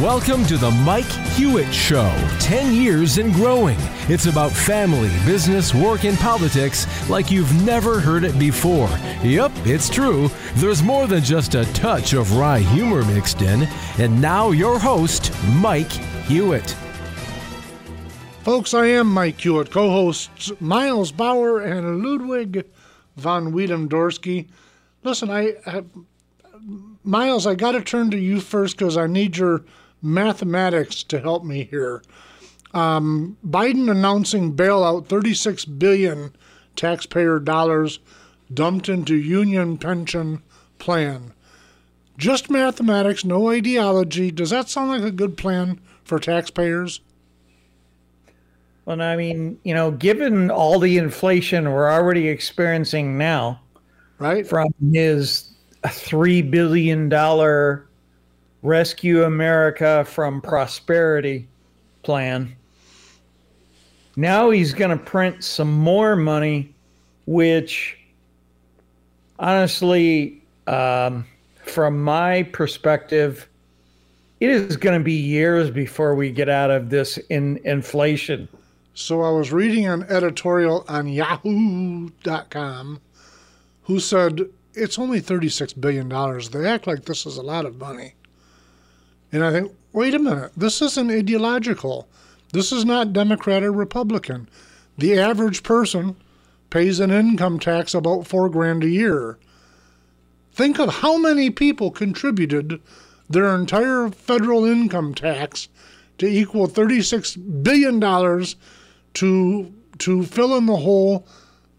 Welcome to the Mike Hewitt Show. 10 years and growing. It's about family, business, work, and politics like you've never heard it before. Yep, it's true. There's more than just a touch of wry humor mixed in. And now, your host, Mike Hewitt. Folks, I am Mike Hewitt, co hosts Miles Bauer and Ludwig von Wiedendorsky. Listen, I, I Miles, I got to turn to you first because I need your mathematics to help me here. Um, Biden announcing bailout 36 billion taxpayer dollars dumped into union pension plan. Just mathematics, no ideology. Does that sound like a good plan for taxpayers? Well, I mean, you know, given all the inflation we're already experiencing now, right, from his three billion dollar Rescue America from Prosperity plan. Now he's going to print some more money, which honestly, um, from my perspective, it is going to be years before we get out of this in inflation. So I was reading an editorial on yahoo.com who said it's only $36 billion. They act like this is a lot of money. And I think, wait a minute, this isn't ideological. This is not Democrat or Republican. The average person pays an income tax about four grand a year. Think of how many people contributed their entire federal income tax to equal $36 billion to, to fill in the hole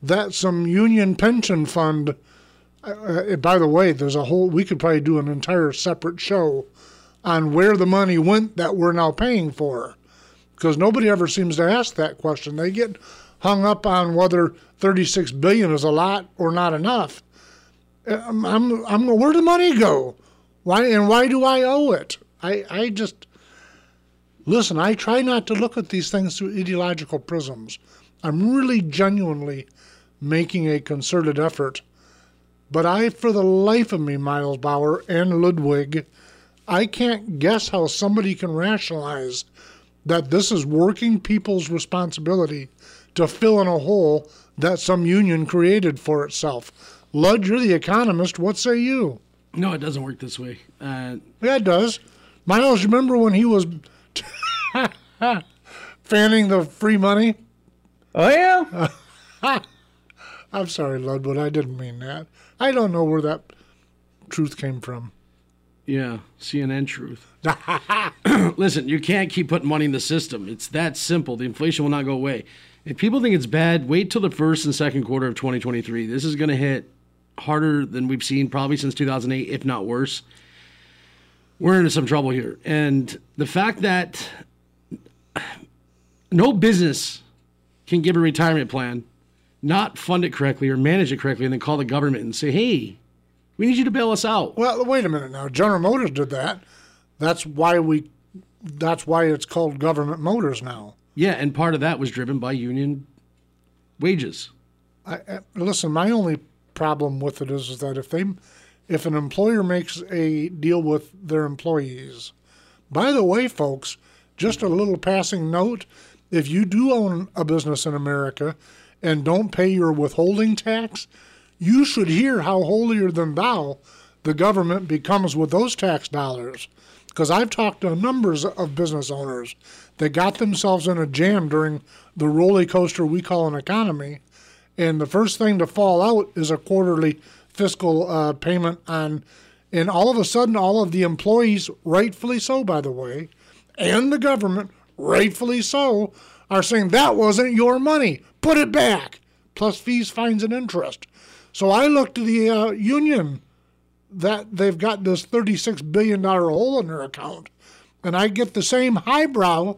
that some union pension fund. Uh, uh by the way, there's a whole, we could probably do an entire separate show on where the money went that we're now paying for. Because nobody ever seems to ask that question. They get hung up on whether 36 billion is a lot or not enough. Uh, I'm, I'm, I'm where the money go? Why and why do I owe it? I, I just listen. I try not to look at these things through ideological prisms. I'm really genuinely making a concerted effort, but I, for the life of me, Miles Bauer and Ludwig, I can't guess how somebody can rationalize that this is working people's responsibility to fill in a hole that some union created for itself. Lud, you're the economist. What say you? No, it doesn't work this way. Uh, yeah, it does. Miles, remember when he was fanning the free money? Oh, yeah? I'm sorry, Ludwood. I didn't mean that. I don't know where that truth came from. Yeah, CNN truth. Listen, you can't keep putting money in the system. It's that simple. The inflation will not go away. If people think it's bad, wait till the first and second quarter of 2023. This is going to hit harder than we've seen probably since 2008, if not worse. We're into some trouble here. And the fact that no business can give a retirement plan, not fund it correctly or manage it correctly, and then call the government and say, hey, we need you to bail us out. Well, wait a minute now. General Motors did that. That's why we. That's why it's called government motors now. Yeah, and part of that was driven by union wages. I, I, listen, my only problem with it is, is that if they, if an employer makes a deal with their employees, by the way, folks, just a little passing note: if you do own a business in America and don't pay your withholding tax, you should hear how holier than thou the government becomes with those tax dollars. Because I've talked to numbers of business owners that got themselves in a jam during the roller coaster we call an economy. And the first thing to fall out is a quarterly fiscal uh, payment on, and all of a sudden, all of the employees, rightfully so, by the way, and the government, rightfully so, are saying that wasn't your money. Put it back, plus fees, fines, and interest. So I look to the uh, union that they've got this $36 billion hole in their account. And I get the same highbrow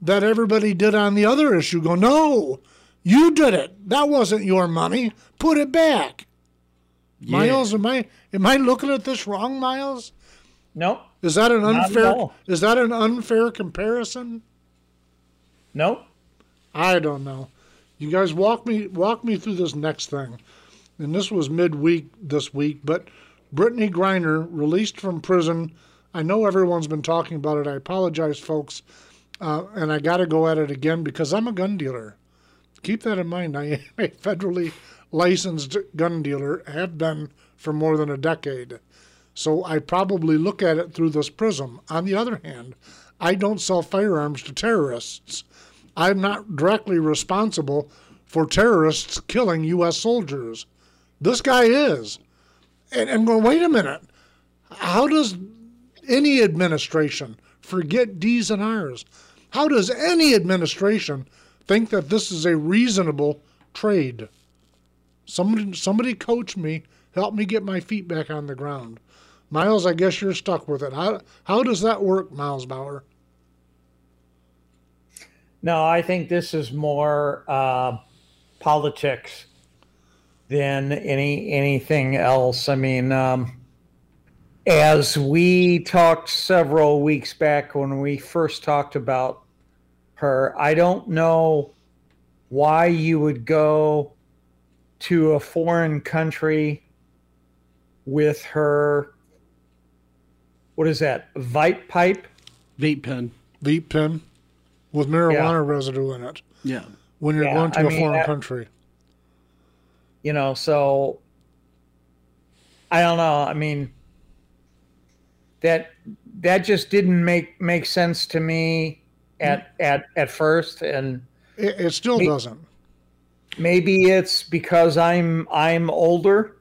that everybody did on the other issue go, no, you did it. That wasn't your money. Put it back. Yeah. Miles, am I am I looking at this wrong, Miles? No. Is that an unfair is that an unfair comparison? No. I don't know. You guys walk me walk me through this next thing and this was midweek this week, but Brittney Griner released from prison I know everyone's been talking about it. I apologize, folks. Uh, and I got to go at it again because I'm a gun dealer. Keep that in mind. I am a federally licensed gun dealer, have been for more than a decade. So I probably look at it through this prism. On the other hand, I don't sell firearms to terrorists. I'm not directly responsible for terrorists killing U.S. soldiers. This guy is. And I'm going, wait a minute. How does any administration forget D's and R's? How does any administration think that this is a reasonable trade? Somebody, somebody coach me, help me get my feet back on the ground. Miles, I guess you're stuck with it. How, how does that work, Miles Bauer? No, I think this is more uh, politics than any anything else. I mean, um, as we talked several weeks back when we first talked about her, I don't know why you would go to a foreign country with her. What is that? Vape pipe? Vape pen. Vape pen with marijuana yeah. residue in it. Yeah. When you're yeah, going to I a mean, foreign that, country. You know, so I don't know. I mean, that that just didn't make make sense to me at at at first, and it, it still me, doesn't. Maybe it's because I'm I'm older,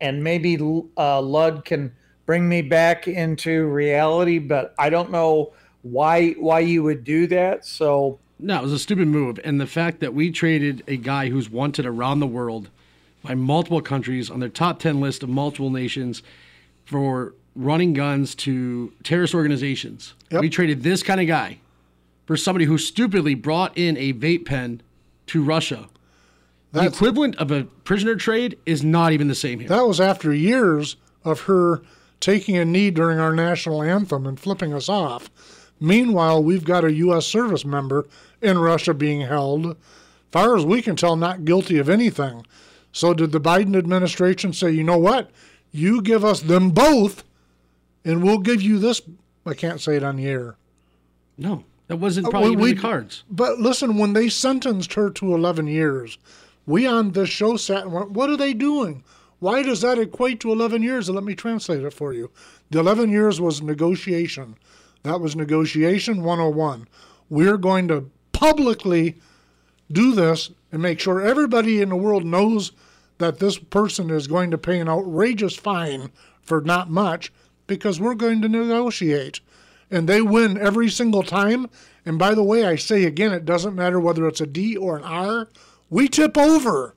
and maybe uh, Lud can bring me back into reality, but I don't know why why you would do that. So no, it was a stupid move, and the fact that we traded a guy who's wanted around the world by multiple countries on their top ten list of multiple nations for running guns to terrorist organizations. Yep. We traded this kind of guy for somebody who stupidly brought in a vape pen to Russia. That's, the equivalent of a prisoner trade is not even the same here. That was after years of her taking a knee during our national anthem and flipping us off. Meanwhile, we've got a U.S. service member in Russia being held, far as we can tell, not guilty of anything. So, did the Biden administration say, you know what? You give us them both, and we'll give you this? I can't say it on the air. No, that wasn't uh, probably uh, we, the cards. But listen, when they sentenced her to 11 years, we on this show sat and went, what are they doing? Why does that equate to 11 years? And let me translate it for you. The 11 years was negotiation. That was negotiation 101. We're going to publicly do this and make sure everybody in the world knows that this person is going to pay an outrageous fine for not much because we're going to negotiate. And they win every single time. And by the way, I say again, it doesn't matter whether it's a D or an R, we tip over.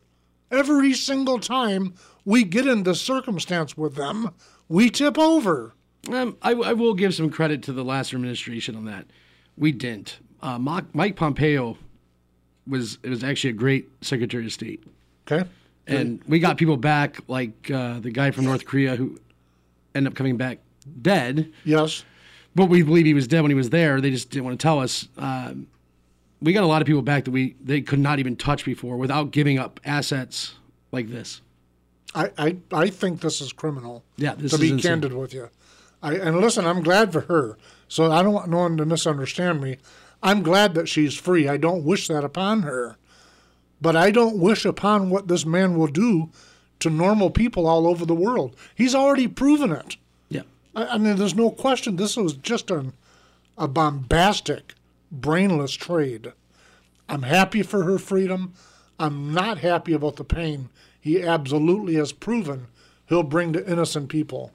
Every single time we get in this circumstance with them, we tip over. Um, I, I, will give some credit to the last administration on that. We didn't. Uh, Mike Pompeo was it was actually a great Secretary of State. Okay. And we got people back like uh, the guy from North Korea who ended up coming back dead. Yes. But we believe he was dead when he was there. They just didn't want to tell us. Um, we got a lot of people back that we they could not even touch before without giving up assets like this. I, I, I think this is criminal. Yeah, this to be insane. candid with you. I, and listen, I'm glad for her. So I don't want no one to misunderstand me. I'm glad that she's free. I don't wish that upon her. But I don't wish upon what this man will do to normal people all over the world. He's already proven it. Yeah. I, I mean, there's no question. This was just an, a bombastic, brainless trade. I'm happy for her freedom. I'm not happy about the pain he absolutely has proven he'll bring to innocent people.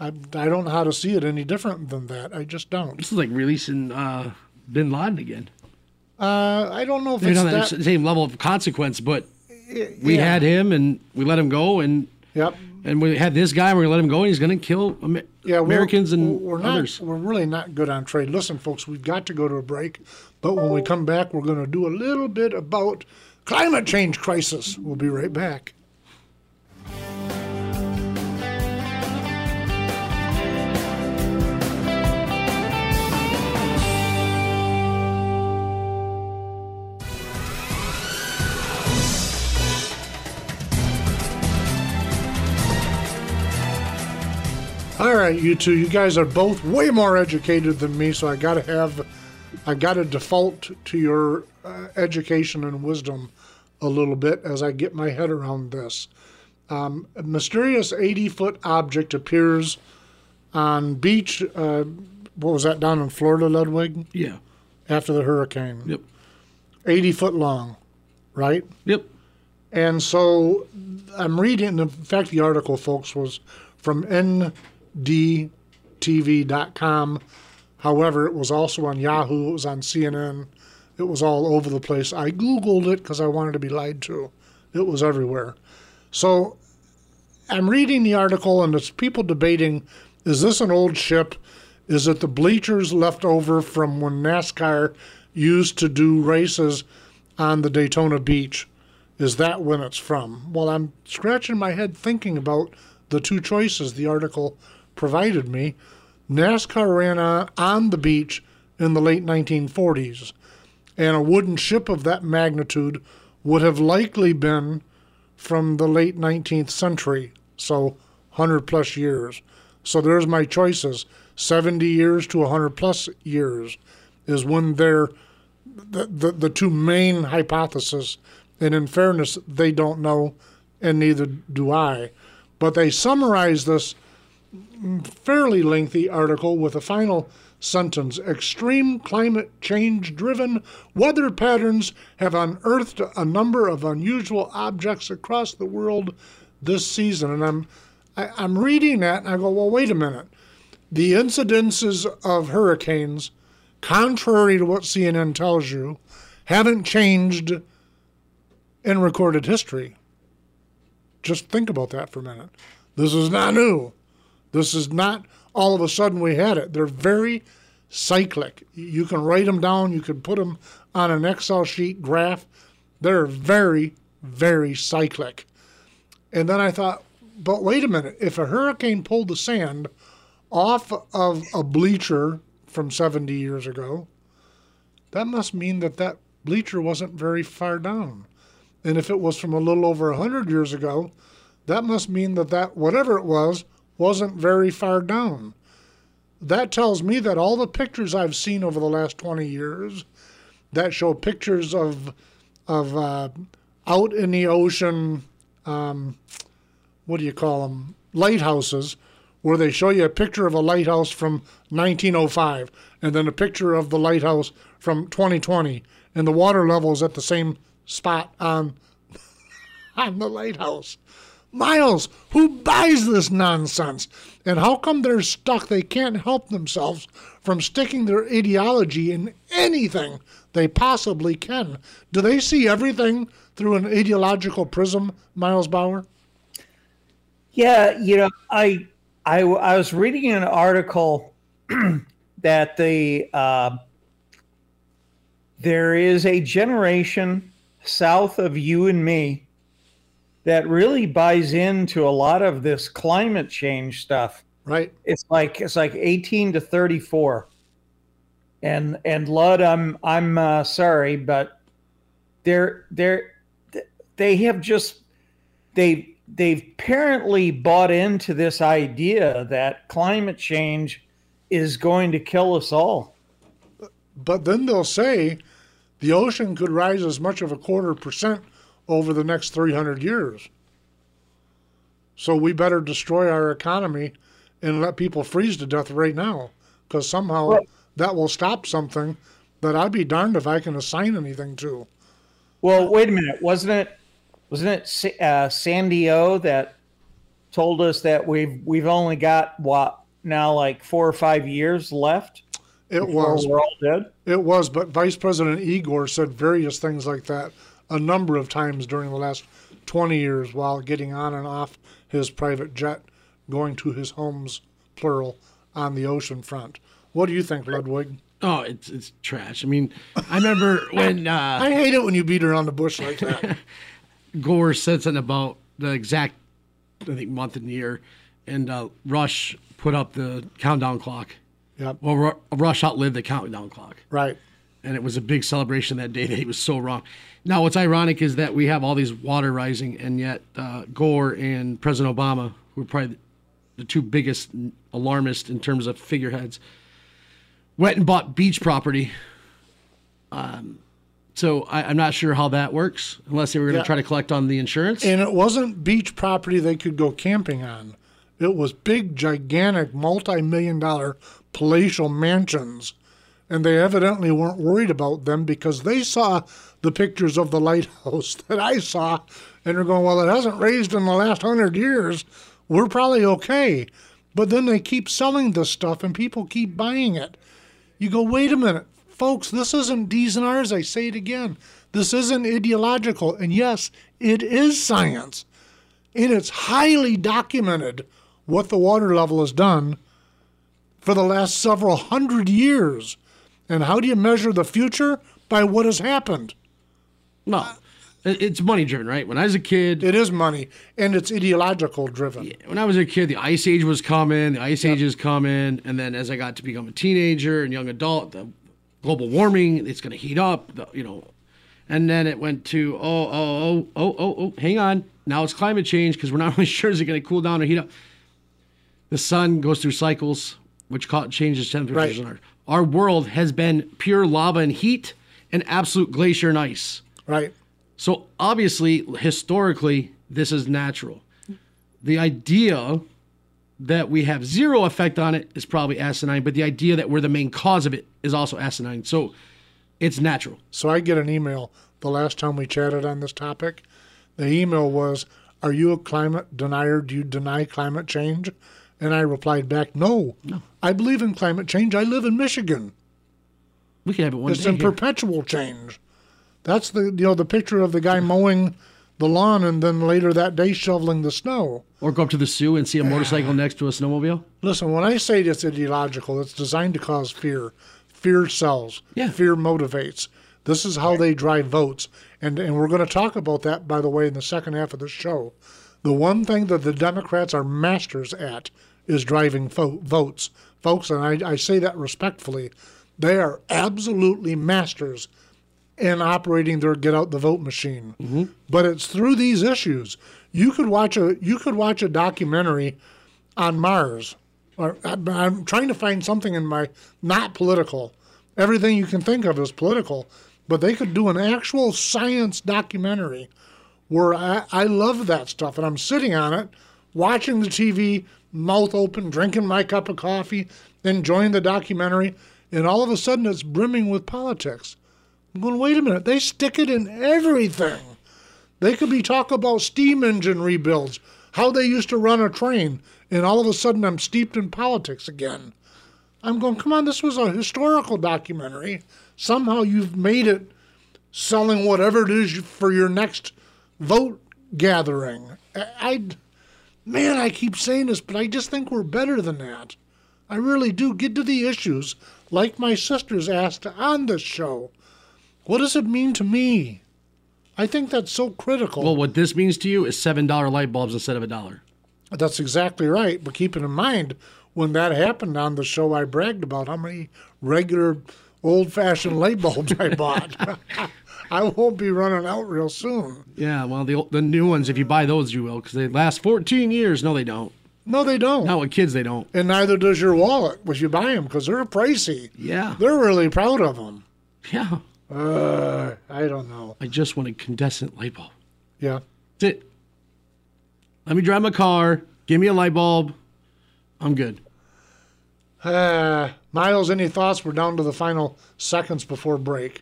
I, I don't know how to see it any different than that. I just don't. This is like releasing uh, Bin Laden again. Uh, I don't know if Maybe it's that same level of consequence, but we yeah. had him and we let him go, and yep, and we had this guy and we let him go, and he's going to kill Amer- yeah, Americans and we're not, others. We're really not good on trade. Listen, folks, we've got to go to a break, but when we come back, we're going to do a little bit about climate change crisis. We'll be right back. Right, you two, you guys are both way more educated than me, so I got to have, I got to default to your uh, education and wisdom a little bit as I get my head around this. Um, a mysterious 80 foot object appears on beach. Uh, what was that down in Florida, Ludwig? Yeah. After the hurricane. Yep. 80 foot long, right? Yep. And so I'm reading, in fact, the article, folks, was from ndtv.com. However, it was also on Yahoo, it was on CNN, it was all over the place. I Googled it because I wanted to be lied to. It was everywhere. So I'm reading the article, and it's people debating is this an old ship? Is it the bleachers left over from when NASCAR used to do races on the Daytona Beach? Is that when it's from? Well, I'm scratching my head thinking about the two choices the article provided me. NASCAR ran on, on the beach in the late 1940s, and a wooden ship of that magnitude would have likely been from the late 19th century, so 100 plus years. So there's my choices 70 years to 100 plus years is when they're the, the, the two main hypotheses. And in fairness, they don't know, and neither do I. But they summarize this fairly lengthy article with a final sentence Extreme climate change driven weather patterns have unearthed a number of unusual objects across the world this season. And I'm, I, am i am reading that and I go, well, wait a minute. The incidences of hurricanes, contrary to what CNN tells you, haven't changed in recorded history. Just think about that for a minute. This is not new. This is not all of a sudden we had it. They're very cyclic. You can write them down, you can put them on an Excel sheet graph. They're very, very cyclic. And then I thought, but wait a minute. If a hurricane pulled the sand off of a bleacher from 70 years ago, that must mean that that bleacher wasn't very far down. And if it was from a little over 100 years ago, that must mean that that whatever it was wasn't very far down. That tells me that all the pictures I've seen over the last 20 years that show pictures of of uh, out in the ocean, um, what do you call them, lighthouses, where they show you a picture of a lighthouse from 1905 and then a picture of the lighthouse from 2020, and the water level is at the same spot on on the lighthouse. Miles, who buys this nonsense? And how come they're stuck? They can't help themselves from sticking their ideology in anything they possibly can. Do they see everything through an ideological prism, Miles Bauer? Yeah, you know, I I, I was reading an article that the uh, there is a generation south of you and me that really buys into a lot of this climate change stuff. Right. It's like it's like 18 to 34. And and Lud, I'm I'm uh, sorry, but they're they're they have just they they've apparently bought into this idea that climate change is going to kill us all. But then they'll say the ocean could rise as much of a quarter percent over the next 300 years. So we better destroy our economy and let people freeze to death right now because somehow well, that will stop something that I'd be darned if I can assign anything to. Well, wait a minute. Wasn't it wasn't it uh, Sandy O that told us that we've we've only got what now like four or five years left? It was. We're all dead. It was, but Vice President Igor said various things like that a number of times during the last 20 years while getting on and off his private jet, going to his homes, plural, on the ocean front. What do you think, Ludwig? Oh, it's it's trash. I mean, I remember when uh, I hate it when you beat around the bush like that. Gore said something about the exact, I think, month and year, and uh, Rush put up the countdown clock. Yep. Well, Rush outlived the countdown clock. Right. And it was a big celebration that day that he was so wrong. Now, what's ironic is that we have all these water rising, and yet uh, Gore and President Obama, who are probably the two biggest alarmists in terms of figureheads, went and bought beach property. Um, so I, am not sure how that works, unless they were going to Yeah. try to collect on the insurance. And it wasn't beach property they could go camping on. It was big, gigantic, multi million dollar palatial mansions. And they evidently weren't worried about them because they saw the pictures of the lighthouse that I saw. And they're going, well, it hasn't raised in the last hundred years. We're probably okay. But then they keep selling this stuff and people keep buying it. You go, wait a minute, folks, this isn't D's and R's. I say it again. This isn't ideological. And yes, it is science. And it's highly documented what the water level has done for the last several hundred years. And how do you measure the future? By what has happened. no, it- it's money driven, right? When I was a kid, It is money and it's ideological driven. when I was a kid, the ice age was coming, the ice age is coming, and then as I got to become a teenager and young adult, the global warming, it's going to heat up, the, you know, and then it went to oh oh oh oh oh oh, hang on, now it's climate change because we're not really sure is it going to cool down or heat up. The sun goes through cycles, which changes temperatures. Right. on Earth. Our world has been pure lava and heat and absolute glacier and ice. Right. So obviously, historically, this is natural. The idea that we have zero effect on it is probably asinine, but the idea that we're the main cause of it is also asinine. So it's natural. So I get an email the last time we chatted on this topic. The email was, Are you a climate denier? Do you deny climate change? And I replied back, No. No. I believe in climate change. I live in Michigan. We can have it one It's day. in here. perpetual change. That's the you know the picture of the guy mowing the lawn and then later that day shoveling the snow. or go up to the zoo and see a motorcycle next to a snowmobile. Listen, when I say it's ideological, it's designed to cause fear. Fear sells. Yeah. Fear motivates. This is how they drive votes. And and we're going to talk about that by the way in the second half of the show. The one thing that the Democrats are masters at is driving fo- votes. Folks, and I, I say that respectfully, they are absolutely masters in operating their get out the vote machine. Mm-hmm. But it's through these issues. You could watch a you could watch a documentary on Mars. Or I'm I'm trying to find something in my not political. Everything you can think of is political, but they could do an actual science documentary where I, I love that stuff, and I'm sitting on it, watching the TV, mouth open, drinking my cup of coffee, enjoying the documentary, and all of a sudden it's brimming with politics. I'm going, wait a minute, they stick it in everything. They could be talking about steam engine rebuilds, how they used to run a train, and all of a sudden I'm steeped in politics again. I'm going, come on, this was a historical documentary. Somehow you've made it selling whatever it is for your next vote gathering. I, I man, I keep saying this, but I just think we're better than that. I really do. Get to the issues, like my sisters asked on this show. What does it mean to me? I think that's so critical. Well, what this means to you is seven dollar light bulbs instead of a dollar. That's exactly right. But keeping in mind, when that happened on the show, I bragged about how many regular old fashioned light bulbs I bought. I won't be running out real soon. Yeah, well, the the new ones, if you buy those, you will, because they last 14 years. No, they don't. No, they don't. Not with kids, they don't. And neither does your wallet if you buy them because they're pricey. Yeah, They're really proud of them. yeah. Uh, I don't know. I just want a incandescent light bulb. Yeah. That's it. Let me drive my car. Give me a light bulb. I'm good. Uh, Miles, any thoughts? We're down to the final seconds before break.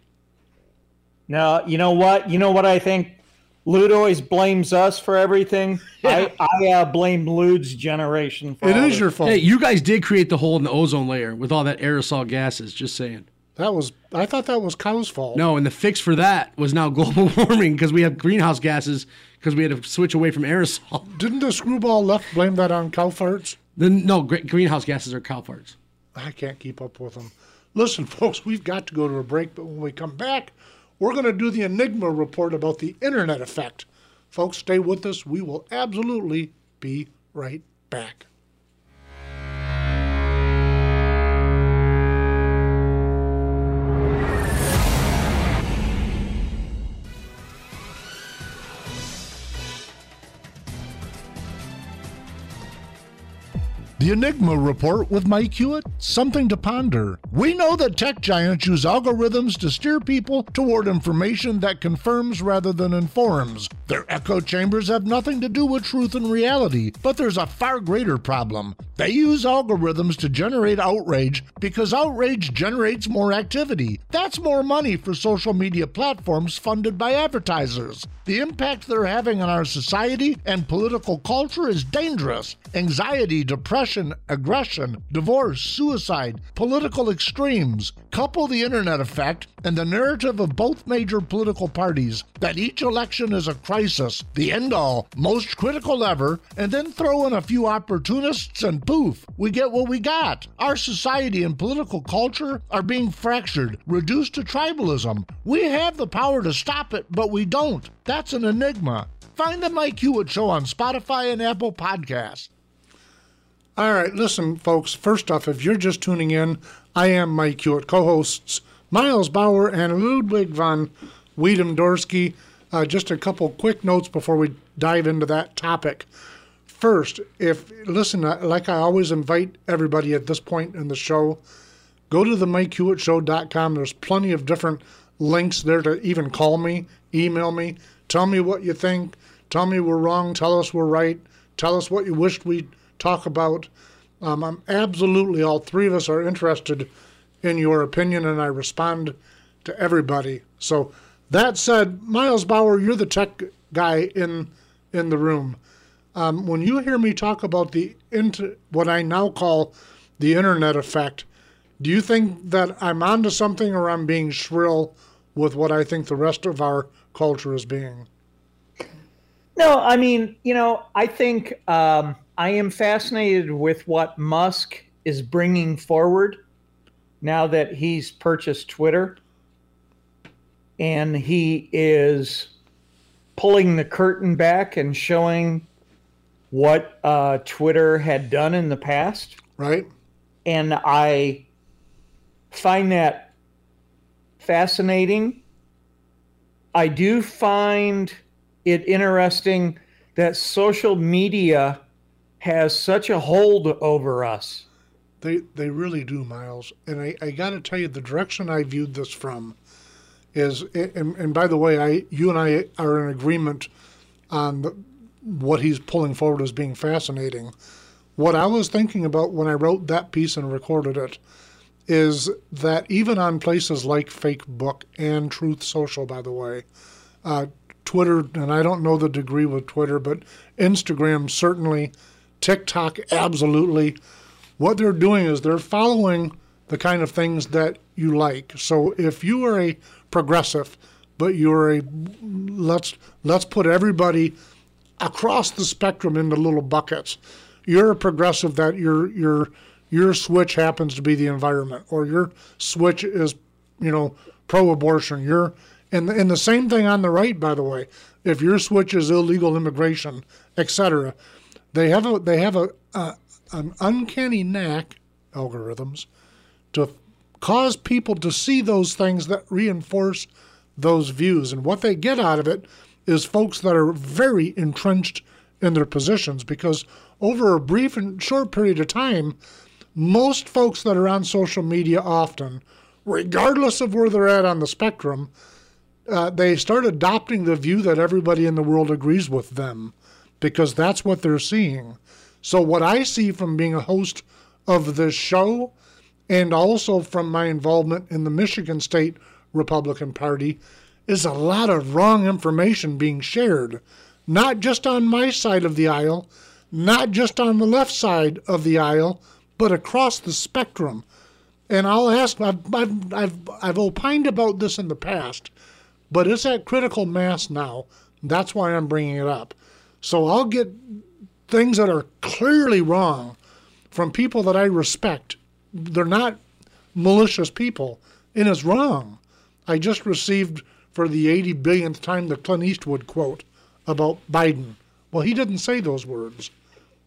No, you know what? You know what I think? Lude always blames us for everything. I, I uh, blame Lude's generation for It all is this. your fault. Hey, you guys did create the hole in the ozone layer with all that aerosol gases. Just saying. That was. I thought that was cow's fault. No, and the fix for that was now global warming because we have greenhouse gases because we had to switch away from aerosol. Didn't the screwball left blame that on cow farts? Then no, gre- greenhouse gases are cow farts. I can't keep up with them. Listen, folks, we've got to go to a break, but when we come back, we're going to do the Enigma report about the internet effect. Folks, stay with us. We will absolutely be right back. The Enigma Report with Mike Hewitt, something to ponder. We know that tech giants use algorithms to steer people toward information that confirms rather than informs. Their echo chambers have nothing to do with truth and reality, but there's a far greater problem. They use algorithms to generate outrage because outrage generates more activity. That's more money for social media platforms funded by advertisers. The impact they're having on our society and political culture is dangerous. Anxiety, depression, aggression, divorce, suicide, political extremes. Couple the internet effect and the narrative of both major political parties that each election is a crisis, the end all, most critical ever, and then throw in a few opportunists and poof, we get what we got. Our society and political culture are being fractured, reduced to tribalism. We have the power to stop it, but we don't. That's an enigma. Find the Mike Hewitt Show on Spotify and Apple Podcasts. All right, listen, folks. First off, if you're just tuning in, I am Mike Hewitt, co hosts Miles Bauer and Ludwig von Wiedem Uh, just a couple quick notes before we dive into that topic. First, if listen, like I always invite everybody at this point in the show, go to the MikeHewittShow.com. There's plenty of different links there to even call me, email me, tell me what you think, tell me we're wrong, tell us we're right, tell us what you wished we'd talk about. Um, I'm absolutely, all three of us are interested in your opinion, and I respond to everybody. So, that said, Miles Bauer, you're the tech guy in in the room. Um, when you hear me talk about the inter, what I now call the internet effect, do you think that I'm onto something, or I'm being shrill with what I think the rest of our culture is being? No, I mean, you know, I think um, I am fascinated with what Musk is bringing forward now that he's purchased Twitter and he is pulling the curtain back and showing what uh, Twitter had done in the past. Right. And I find that fascinating. I do find it interesting that social media has such a hold over us. They they really do, Miles. And I, I got to tell you, the direction I viewed this from is, and, and by the way, I you and I are in agreement on the, what he's pulling forward as being fascinating. What I was thinking about when I wrote that piece and recorded it is that even on places like Facebook and Truth Social, by the way, uh, Twitter, and I don't know the degree with Twitter, but Instagram certainly TikTok, absolutely. What they're doing is they're following the kind of things that you like. So if you are a progressive, but you're a let's let's put everybody across the spectrum into little buckets. You're a progressive that your your your switch happens to be the environment, or your switch is, you know, pro-abortion. You're and and the same thing on the right, by the way. If your switch is illegal immigration, etc., they have a they have a, a an uncanny knack algorithms to cause people to see those things that reinforce those views. And what they get out of it is folks that are very entrenched in their positions because over a brief and short period of time most folks that are on social media often regardless of where they're at on the spectrum uh, they start adopting the view that everybody in the world agrees with them because that's what they're seeing. So, what I see from being a host of this show and also from my involvement in the Michigan State Republican Party is a lot of wrong information being shared, not just on my side of the aisle, not just on the left side of the aisle, but across the spectrum. And I'll ask, I've, I've, I've, I've opined about this in the past, but it's at critical mass now. That's why I'm bringing it up. So I'll get things that are clearly wrong from people that I respect. They're not malicious people, and it's wrong. I just received for the 80 billionth time the Clint Eastwood quote about Biden. Well, he didn't say those words,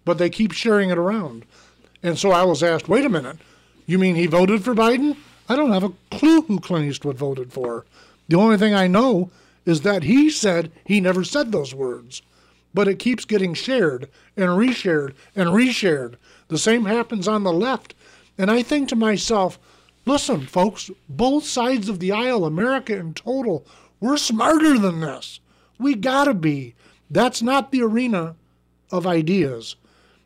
but they keep sharing it around. And so I was asked, wait a minute, you mean he voted for Biden? I don't have a clue who Clint Eastwood voted for. The only thing I know is that he said he never said those words. But it keeps getting shared and reshared and reshared. The same happens on the left. And I think to myself, listen, folks, both sides of the aisle, America in total, we're smarter than this. We gotta be. That's not the arena of ideas.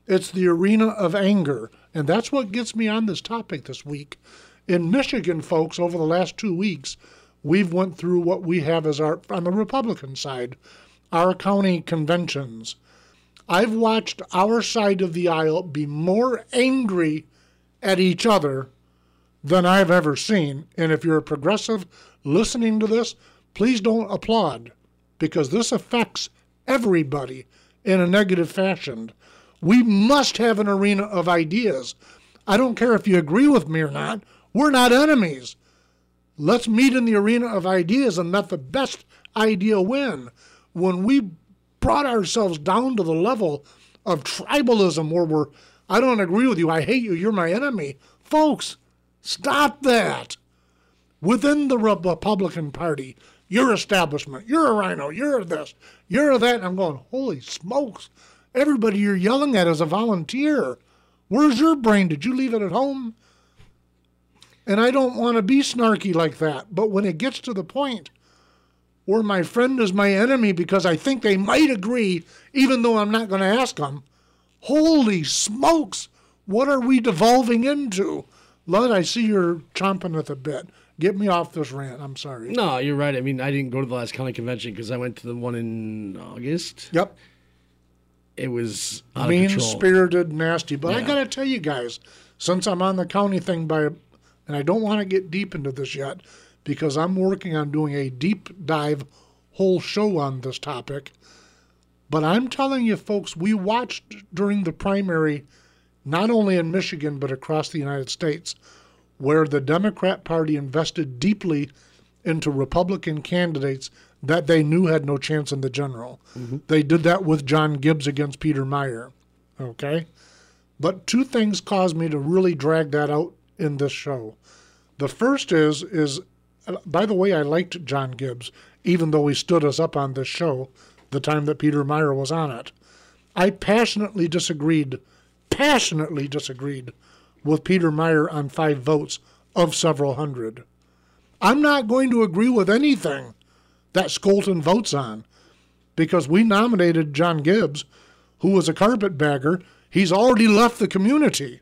It's the arena of anger. And that's what gets me on this topic this week. In Michigan, folks, over the last two weeks, we've went through what we have as our on the Republican side, our county conventions. I've watched our side of the aisle be more angry at each other than I've ever seen. And if you're a progressive listening to this, please don't applaud because this affects everybody in a negative fashion. We must have an arena of ideas. I don't care if you agree with me or not, we're not enemies. Let's meet in the arena of ideas and let the best idea win. When we brought ourselves down to the level of tribalism where we're, I don't agree with you, I hate you, you're my enemy. Folks, stop that. Within the Republican Party, your establishment, you're a rhino, you're this, you're that. And I'm going, holy smokes. Everybody you're yelling at is a volunteer. Where's your brain? Did you leave it at home? And I don't want to be snarky like that. But when it gets to the point where my friend is my enemy because I think they might agree, even though I'm not going to ask them, holy smokes, what are we devolving into? Lud, I see you're chomping at the bit. Get me off this rant. I'm sorry. No, you're right. I mean, I didn't go to the last county convention because I went to the one in August. Yep. It was mean spirited, nasty. But I got to tell you guys, since I'm on the county thing by, and I don't want to get deep into this yet because I'm working on doing a deep dive whole show on this topic. But I'm telling you, folks, we watched during the primary, not only in Michigan, but across the United States, where the Democrat Party invested deeply into Republican candidates that they knew had no chance in the general. Mm-hmm. They did that with John Gibbs against Peter Meijer. Okay? But two things caused me to really drag that out in this show. The first is is by the way, I liked John Gibbs, even though he stood us up on this show the time that Peter Meijer was on it. I passionately disagreed, passionately disagreed with Peter Meijer on five votes of several hundred. I'm not going to agree with anything that Scholten votes on because we nominated John Gibbs, who was a carpetbagger. He's already left the community.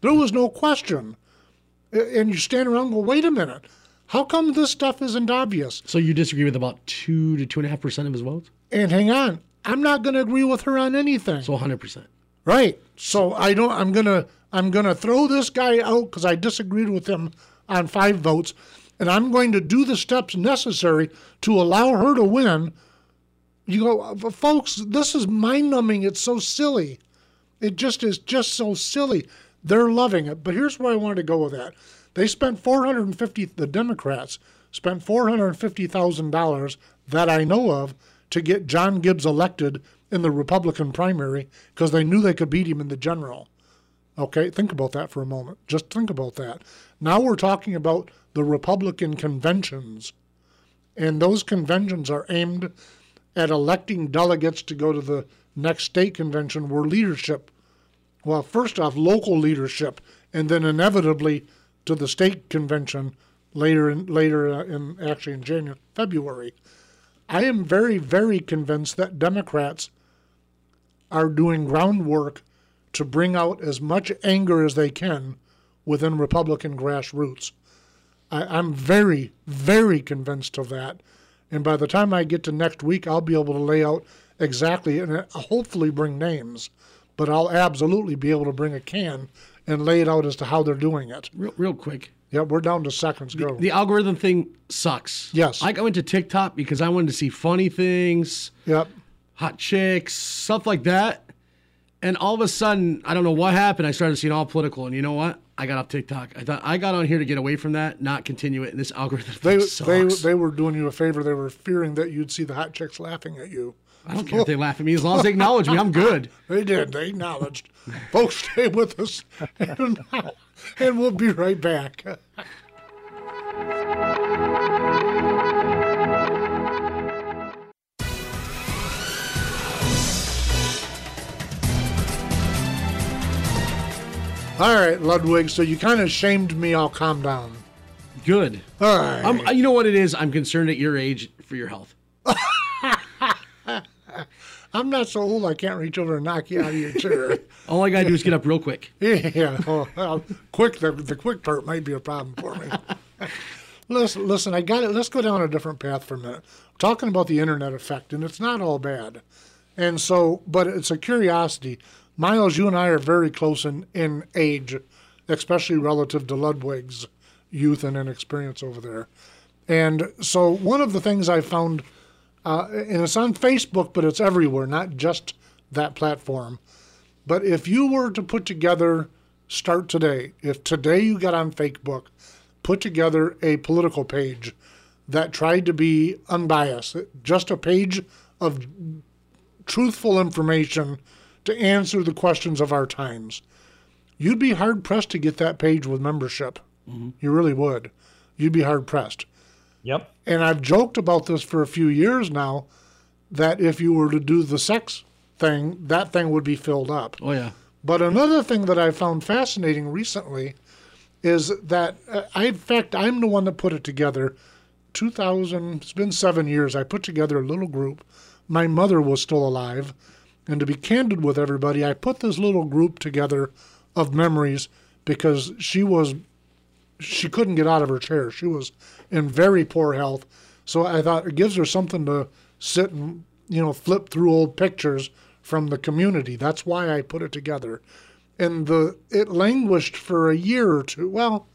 There was no question. And you stand around and go, wait a minute. How come this stuff isn't obvious? So you disagree with about two to two and a half percent of his votes? And hang on, I'm not going to agree with her on anything. So 100 percent. Right. So I don't. I'm gonna. I'm gonna throw this guy out because I disagreed with him on five votes, and I'm going to do the steps necessary to allow her to win. You go, "Uh, folks. This is mind-numbing. It's so silly. It just is just so silly. They're loving it. But here's where I wanted to go with that. They spent 450. The Democrats spent 450 thousand dollars that I know of to get John Gibbs elected in the Republican primary because they knew they could beat him in the general. Okay, think about that for a moment. Just think about that. Now we're talking about the Republican conventions, and those conventions are aimed at electing delegates to go to the next state convention where leadership, well, first off, local leadership, and then inevitably to the state convention later in later uh, in actually in January, February. I am very, very convinced that Democrats are doing groundwork to bring out as much anger as they can within Republican grassroots. I, I'm very, very convinced of that. And by the time I get to next week, I'll be able to lay out exactly and uh, hopefully bring names, but I'll absolutely be able to bring a can and lay it out as to how they're doing it. Real, real quick. Yeah, we're down to seconds. Go. The algorithm thing sucks. Yes. I went to TikTok because I wanted to see funny things, yep. hot chicks, stuff like that. And all of a sudden, I don't know what happened. I started seeing all political, and you know what? I got off TikTok. I thought I got on here to get away from that, not continue it. And this algorithm They, they, they were doing you a favor. They were fearing that you'd see the hot chicks laughing at you. I don't care if they laugh at me as long as they acknowledge me. I'm good. they did. They acknowledged. Folks, stay with us, and, and we'll be right back. All right, Ludwig. So you kind of shamed me. I'll calm down. Good. All right. I'm, you know what it is? I'm concerned at your age for your health. I'm not so old I can't reach over and knock you out of your chair. All I gotta do is get up real quick. yeah, well, quick. The, the quick part might be a problem for me. listen, listen. I got it. Let's go down a different path for a minute. talking about the internet effect, and it's not all bad. And so, but it's a curiosity. Miles, you and I are very close in, in age, especially relative to Ludwig's youth and inexperience over there. And so, one of the things I found, uh, and it's on Facebook, but it's everywhere, not just that platform. But if you were to put together, start today, if today you got on Facebook, put together a political page that tried to be unbiased, just a page of truthful information to answer the questions of our times, you'd be hard pressed to get that page with membership. Mm-hmm. You really would. You'd be hard pressed. Yep. And I've joked about this for a few years now that if you were to do the sex thing, that thing would be filled up. Oh, yeah. But another thing that I found fascinating recently is that, uh, I, in fact, I'm the one that put it together. 2000, it's been seven years. I put together a little group. My mother was still alive. And to be candid with everybody, I put this little group together of memories because she was she couldn't get out of her chair. She was in very poor health. So I thought it gives her something to sit and, you know, flip through old pictures from the community. That's why I put it together. And the it languished for a year or two. Well,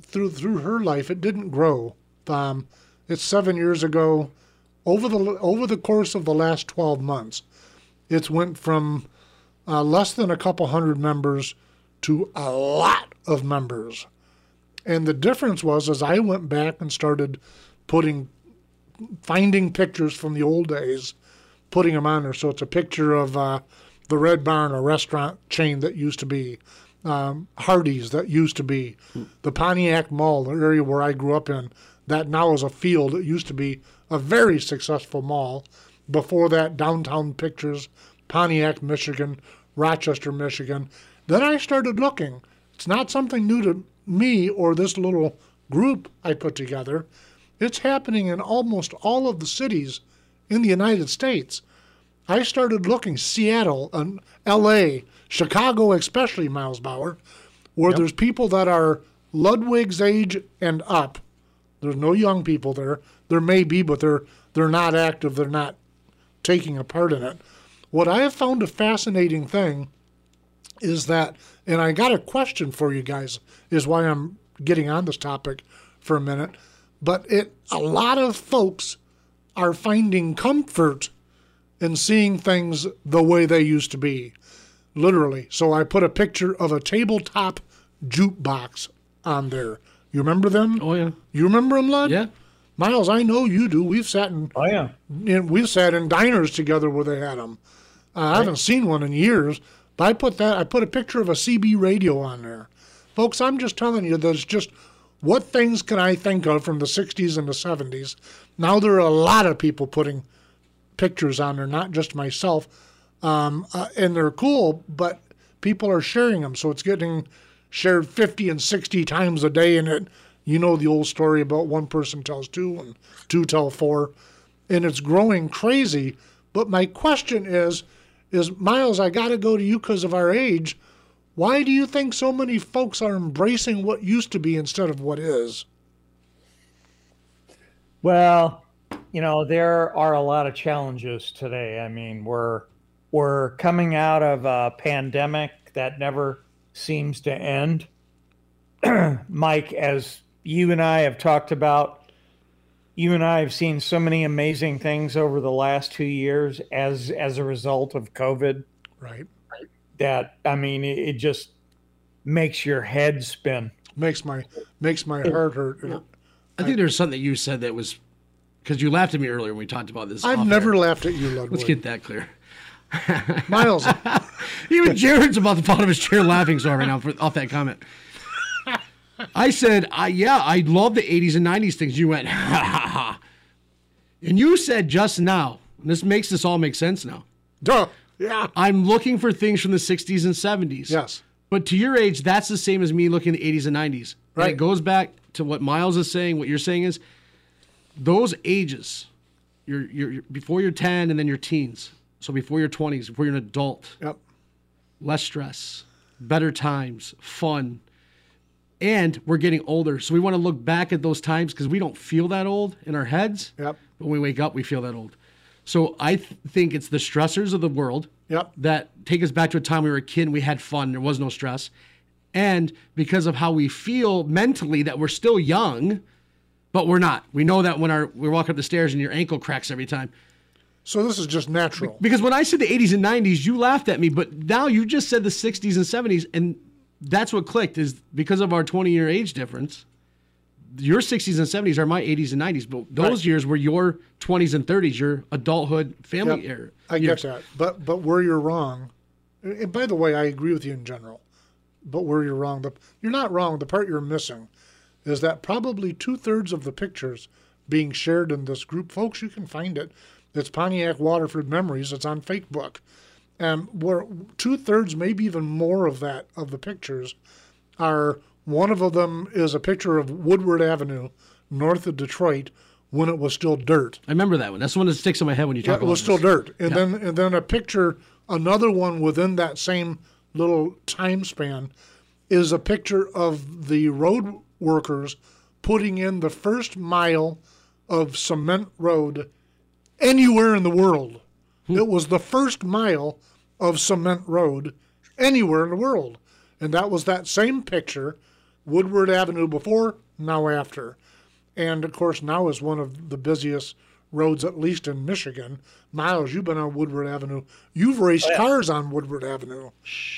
through through her life, it didn't grow. Um, it's seven years ago. Over the over the course of the last twelve months, it's went from uh, less than a couple hundred members to a lot of members. And the difference was as I went back and started putting, finding pictures from the old days, putting them on there. So it's a picture of uh, the Red Barn, a restaurant chain that used to be, um, Hardee's that used to be, the Pontiac Mall, the area where I grew up in, that now is a field. It used to be a very successful mall. Before that, downtown pictures, Pontiac, Michigan, Rochester, Michigan. Then I started looking. It's not something new to me or this little group I put together. It's happening in almost all of the cities in the United States. I started looking Seattle and L.A., Chicago, especially Miles Bauer, where yep. there's people that are Ludwig's age and up. There's no young people there. There may be, but they're they're not active. They're not taking a part in it. What I have found a fascinating thing is that, and I got a question for you guys, is why I'm getting on this topic for a minute. But it, a lot of folks are finding comfort in seeing things the way they used to be, literally. So I put a picture of a tabletop jukebox on there. You remember them? Oh yeah. You remember them, Lud? Yeah. Miles, I know you do. We've sat in. Oh yeah. In, we've sat in diners together where they had them. Uh, right. I haven't seen one in years, but I put that. I put a picture of a CB radio on there, folks. I'm just telling you. There's just what things can I think of from the '60s and the '70s. Now there are a lot of people putting pictures on there, not just myself, um, uh, and they're cool. But people are sharing them, so it's getting shared 50 and 60 times a day, and it. You know the old story about one person tells two and two tell four, and it's growing crazy. But my question is is Miles, I got to go to you because of our age. Why do you think so many folks are embracing what used to be instead of what is? Well, you know, there are a lot of challenges today. I mean, we're we're coming out of a pandemic that never seems to end. Mike, as you and I have talked about, you and I have seen so many amazing things over the last two years as as a result of COVID. Right. That I mean, it, it just makes your head spin. Makes my makes my heart hurt. I think there's something that you said that was because you laughed at me earlier when we talked about this. I've never air. laughed at you, Ludwig. Let's get that clear. Miles, even Jared's about the bottom of his chair laughing so right now for, off that comment. I said, uh, yeah, I love the 80s and 90s things. You went, ha ha ha. And you said just now, this makes this all make sense now. Duh. Yeah. I'm looking for things from the 60s and 70s. Yes. But to your age, that's the same as me looking at the 80s and 90s. And Right. it goes back to what Miles is saying. What you're saying is those ages, you're, you're, you're before you're 10 and then your teens. So before your 20s, before you're an adult, Yep. less stress, better times, fun. And we're getting older. So we want to look back at those times because we don't feel that old in our heads. Yep. But when we wake up, we feel that old. So I th- think it's the stressors of the world Yep. that take us back to a time we were a kid and we had fun. There was no stress. And because of how we feel mentally that we're still young, but we're not. We know that when our we walk up the stairs and your ankle cracks every time. So this is just natural. Because when I said the 80s and 90s, you laughed at me, but now you just said the 60s and 70s, and that's what clicked is because of our 20 year age difference. Your 60s and 70s are my 80s and 90s, but those Right. years were your 20s and 30s, your adulthood, family Yep. era. I years. get that, but but where you're wrong, and by the way, I agree with you in general. But where you're wrong, the, you're not wrong. The part you're missing is that probably two thirds of the pictures being shared in this group, folks, you can find it. It's Pontiac Waterford Memories. It's on Facebook, and where two thirds, maybe even more of that of the pictures are one of them is a picture of Woodward Avenue north of Detroit when it was still dirt. I remember that one. That's the one that sticks in my head when you Yeah, about it about was still this. dirt, and then and then a picture, another one within that same little time span, is a picture of the road workers putting in the first mile of cement road anywhere in the world. Hmm. It was the first mile of cement road anywhere in the world, and that was that same picture, Woodward Avenue before, now after and of course now is one of the busiest roads, at least in Michigan. Miles, you've been on Woodward Avenue. You've raced cars on Woodward Avenue.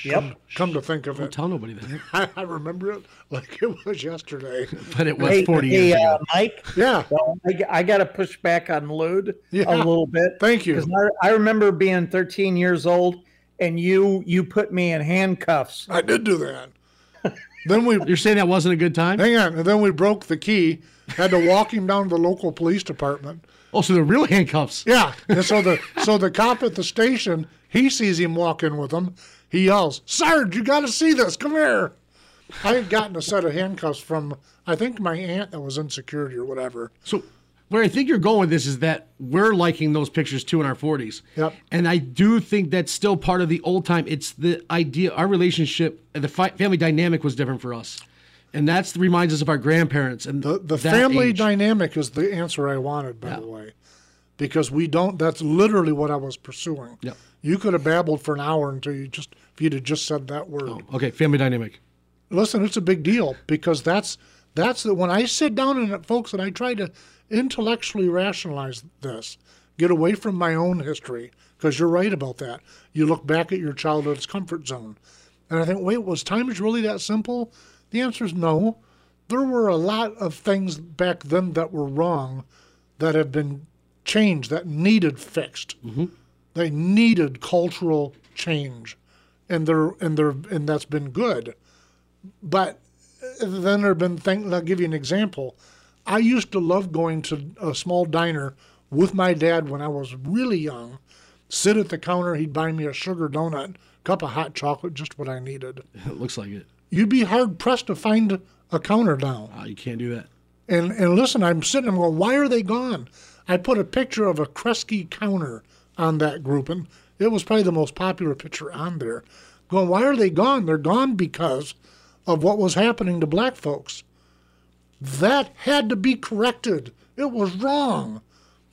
Yep. Come to think of Don't it, tell nobody that. I, I remember it like it was yesterday. But it was Hey, 40 hey, years uh, ago. Mike. Yeah, Well, I, I got to push back on Lude Yeah. a little bit. Thank you. Because I, I remember being 13 years old, and you you put me in handcuffs. I did do that. Then we You're saying that wasn't a good time? hang on, and then we broke the key. Had to walk him down to the local police department. Oh, so they're real handcuffs. Yeah, and so the so the cop at the station he sees him walk in with them. He yells, "Sarge, you got to see this! Come here!" I had gotten a set of handcuffs from I think my aunt that was in security or whatever. So where I think you're going with this is that we're liking those pictures too in our 40s. Yep. And I do think that's still part of the old time. It's the idea, our relationship, and the fi- family dynamic was different for us. And that's reminds us of our grandparents and The the family age. dynamic is the answer I wanted, by the way, because we don't. That's literally what I was pursuing. Yep. You could have babbled for an hour until you just if you'd have just said that word. Oh, okay, family dynamic. listen, it's a big deal because that's that's the when I sit down and folks and I try to intellectually rationalize this, get away from my own history because you're right about that. You look back at your childhood's comfort zone, and I think, wait, was times really that simple? The answer is no. There were a lot of things back then that were wrong that have been changed that needed fixed. Mm-hmm. They needed cultural change, and they're and they're and that's been good. But uh, then there have been things. I'll give you an example. I used to love going to a small diner with my dad when I was really young. Sit at the counter, he'd buy me a sugar donut, cup of hot chocolate, just what I needed. It looks like it. You'd be hard pressed to find a counter now. Ah, you can't do that. And and listen, I'm sitting, I'm going, why are they gone? I put a picture of a Kresge counter on that group, and it was probably the most popular picture on there. Going, why are they gone? They're gone because of what was happening to black folks. That had to be corrected. It was wrong.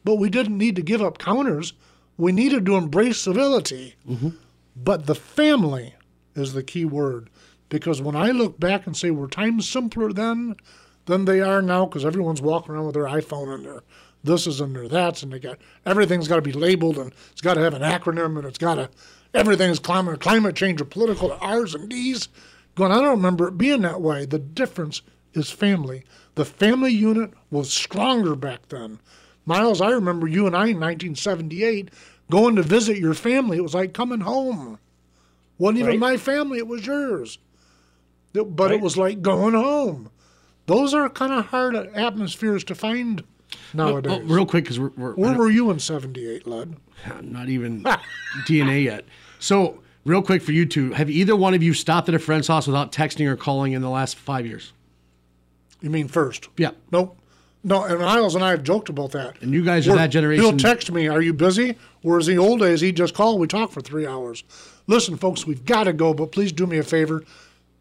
But we didn't need to give up counters. We needed to embrace civility. Mm-hmm. But the family is the key word. Because when I look back and say were times simpler then than they are now, because everyone's walking around with their iPhone and their this is and their that's, and they got everything's got to be labeled and it's got to have an acronym and it's got to everything's climate climate change or political R's and D's. Going, I don't remember it being that way. The difference is family. The family unit was stronger back then. Miles, I remember you and I in 1978 going to visit your family. It was like coming home. Wasn't even Right. my family, it was yours. It- But it was like going home. Those are kind of hard atmospheres to find nowadays. Oh, real quick, because we're, we're Where were you in 78, Lud? not even DNA yet. So Real quick for you two, have either one of you stopped at a friend's house without texting or calling in the last five years? You mean first? Yeah. Nope. No, and Miles and I have joked about that. And you guys are We're- that generation. He'll text me, "Are you busy?" Whereas the old days, he'd just call. We talk for three hours. Listen, folks, we've got to go, but please do me a favor.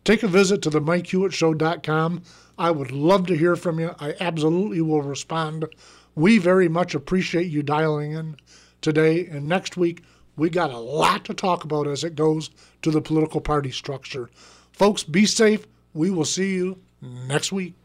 Take a visit to the MikeHewittshow.com. I would love to hear from you. I absolutely will respond. We very much appreciate you dialing in today. And next week, we got a lot to talk about as it goes to the political party structure. Folks, be safe. We will see you next week.